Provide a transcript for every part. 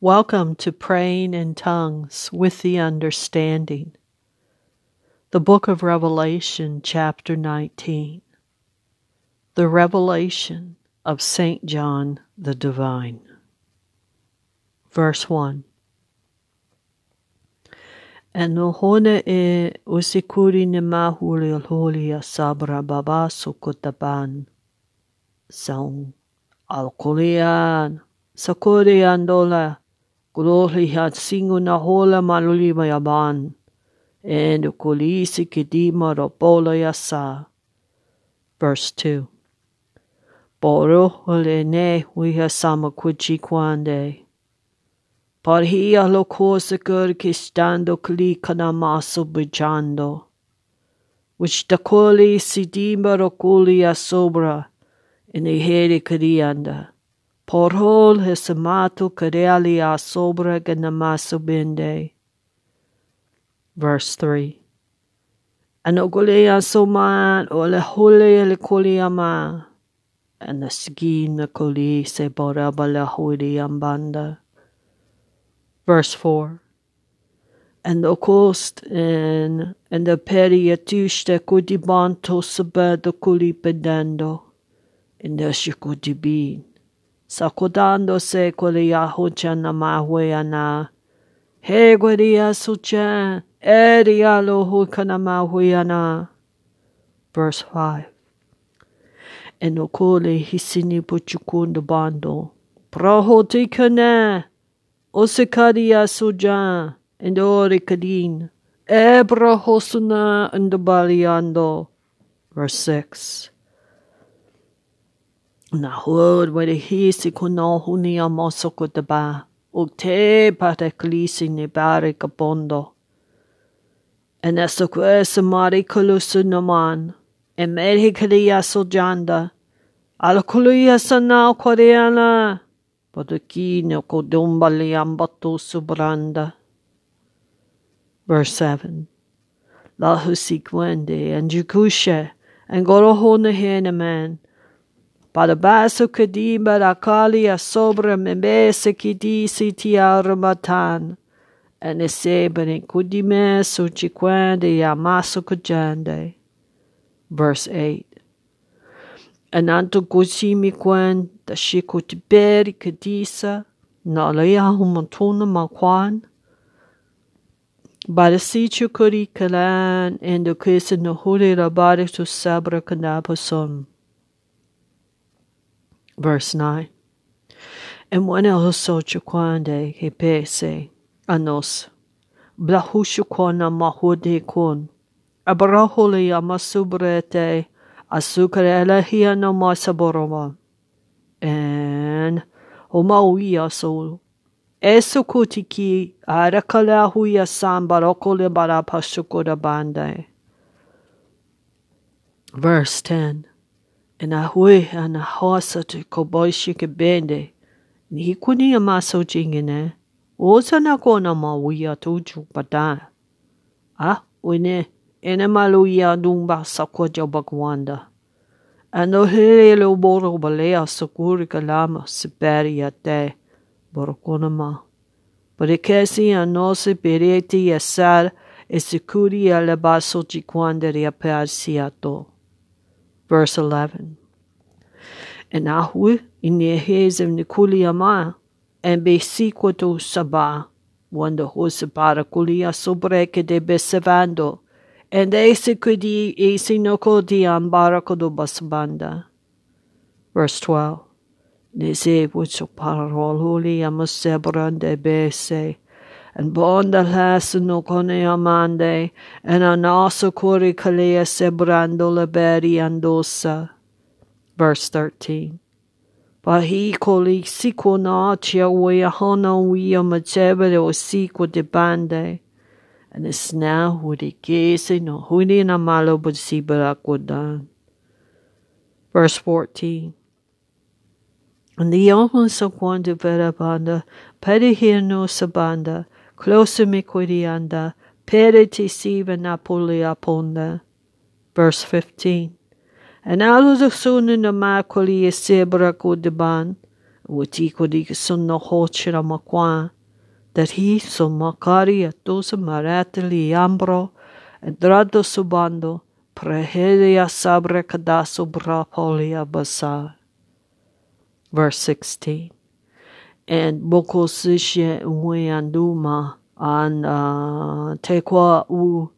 Welcome to Praying in Tongues with the Understanding. The Book of Revelation, Chapter 19. The Revelation of St. John the Divine. Verse 1. and Anohona e usikuri ni mahuli alholia sabra baba sukutaban. Saung alkulian sakuri andola Singu na hola maluli mayaban. And kulisi kidima ropola yasa. Verse 2. Boro hole ne wiha sama kuchi kwande. Par hiya lo cosa gur che stando kli maso bujando. Which da koli si dimba rokuli asobra. In the heri karianda. Porhol hesamato kareali a sobra ganamaso bende. Verse 3. Anogolea soman o le hole le koliama. And the ski na koli se boraba le huli ambanda. Verse 4. And the coast and and the periatushte kudibanto sabado kuli pedando. And the shikudibin sacudándose na mahuiana. Hegueria suchen, eria na mahuiana. Verse 5 Enokole hisini puchukundu bando. Prohotikane, osikaria sujan, endorikadin, ebrohosuna endobaliando. Verse 6 Nā hōr were hisi ko nā huni a māso ko te bā, o te pare klisi ne bāre ka pondo. E nasa ko e sa mari kulusu no man, e meri kari a so janda, ala kulu i asa nā o koreana, pada ki ne ko dumbali ambato subranda. Verse 7 Lahu si gwende and jukushe, and goroho na hene man, Para baso kadimba rakali a sobra membese kidisi tiarmatan. And esebene kudime suchikwande yamaso kujande. Verse 8. Ananto kusimi kwen da shikutiberi kadisa na laya humantuna makwan. Bara sichu kuri kalan endo kisa no huri rabari tu sabra. Verse 9. And when el socho quande he pese anos blahushu kona mahude kun abrahuli amasubrete asukarela hia no masaboroma and homauia sol eso kutiki arakala huya sambarokole bara pashukura bande Verse 10 e na rua, é na roça de cowboy que bende. Nico nem amassa o né? Ouça na cona mauia tudo para Ah, oi né? Ene maluia dumba saco de baguanda. ando hele o boro balea seguro que lama se pere até. Boroconama. Porque se a nossa perete e sal, e securi a lebasso de quando reaparciato. Verse 11. And ahu inehez of Nikulia ma, and be sequato saba, wanda hosapara kulia sobreke de besevando, and ese kudi ese noko di ambarako do basbanda. Verse 12. Nese vucho parol huli amasebran de bese, and bonda las no kone amande, and anaso kuri kalea sebrando laberi andosa. Verse 13. Pahi koli siko na chia wea hana wea machebere o siko de bande, and es now hudi kese no hudi na malo but sibarakodan. Verse 14. And the young so quando verabanda, perihino sabanda, closer miquidianda, periti siva napolia ponda. Verse 15. And alu the sun in the maculi sebra kudiban, Witiko di sunno hochira makwa, that he so makari atosa maratili ambro, edrado subando, prehelia sabre kadaso brapolia basa. Verse 16. And boko sishe uweanduma an uh, tekwa u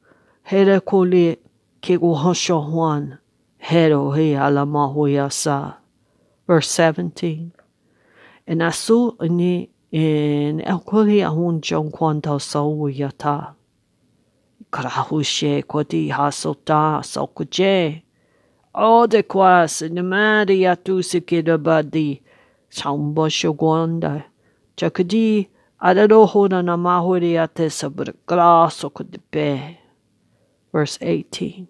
here kole ke hosho huan, hero he mahoyasa. Verse 17. And asu ni in elkoli ahun jong kwanta sau yata. Karahushe kwati hasota saukuje. O de kwas ni mari atu sikida badi. Saumbo shogwanda. Chakadi adado hoda na mahuri ate sabra graso kudipe. Verse 18.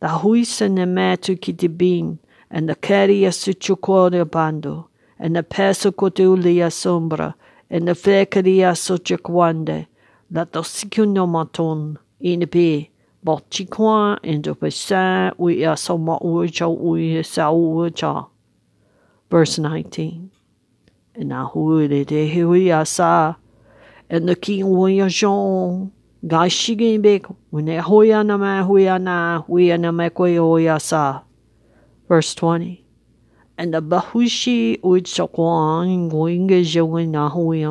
The huisa ne matu kitibin and the caria suchukwore bando and the peso persecutulia sombra, and the flecaria sochakwande, la tosikuno maton, in the be, bochikwa, and the pesa, we are soma ucha, we sa ucha. Verse 19. And now who did sa, and the king we are Jean, Guy shigin big, when they hoya na ma hoya na, we are na mekwe sa. Verse 20 and the bahushi na hui.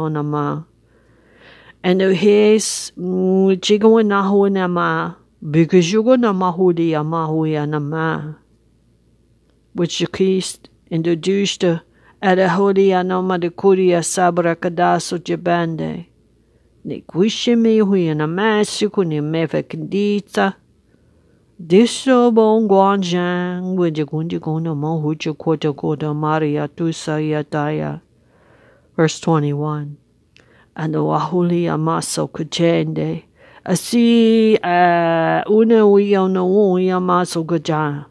And the hes chigawe na hui na ma, because you go na mahudi ya mahui na ma. Which the Christ introduced at a hodi anoma de kuria sabra kadaso jabande. Ni kwishe me hui na ma siku ni mefe kandita. Diso bon guanjang with the gundigona mohuja quota quota maria tusa yataya. Verse 21. And wahuli amaso kujende. Asi uh, una uya no uya maso gaja.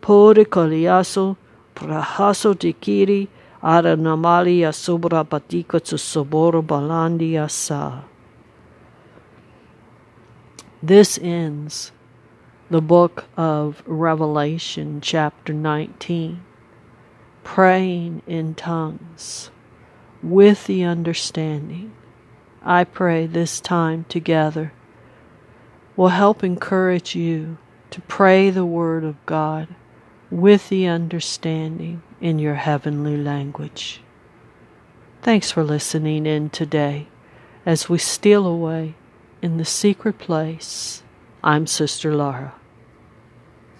Pore kaliaso prahaso tikiri ara namalia sobra patika to soboro balandia sa. This ends the book of Revelation, chapter 19, praying in tongues with the understanding. I pray this time together will help encourage you to pray the Word of God with the understanding in your heavenly language. Thanks for listening in today as we steal away in the secret place. I'm Sister Laura.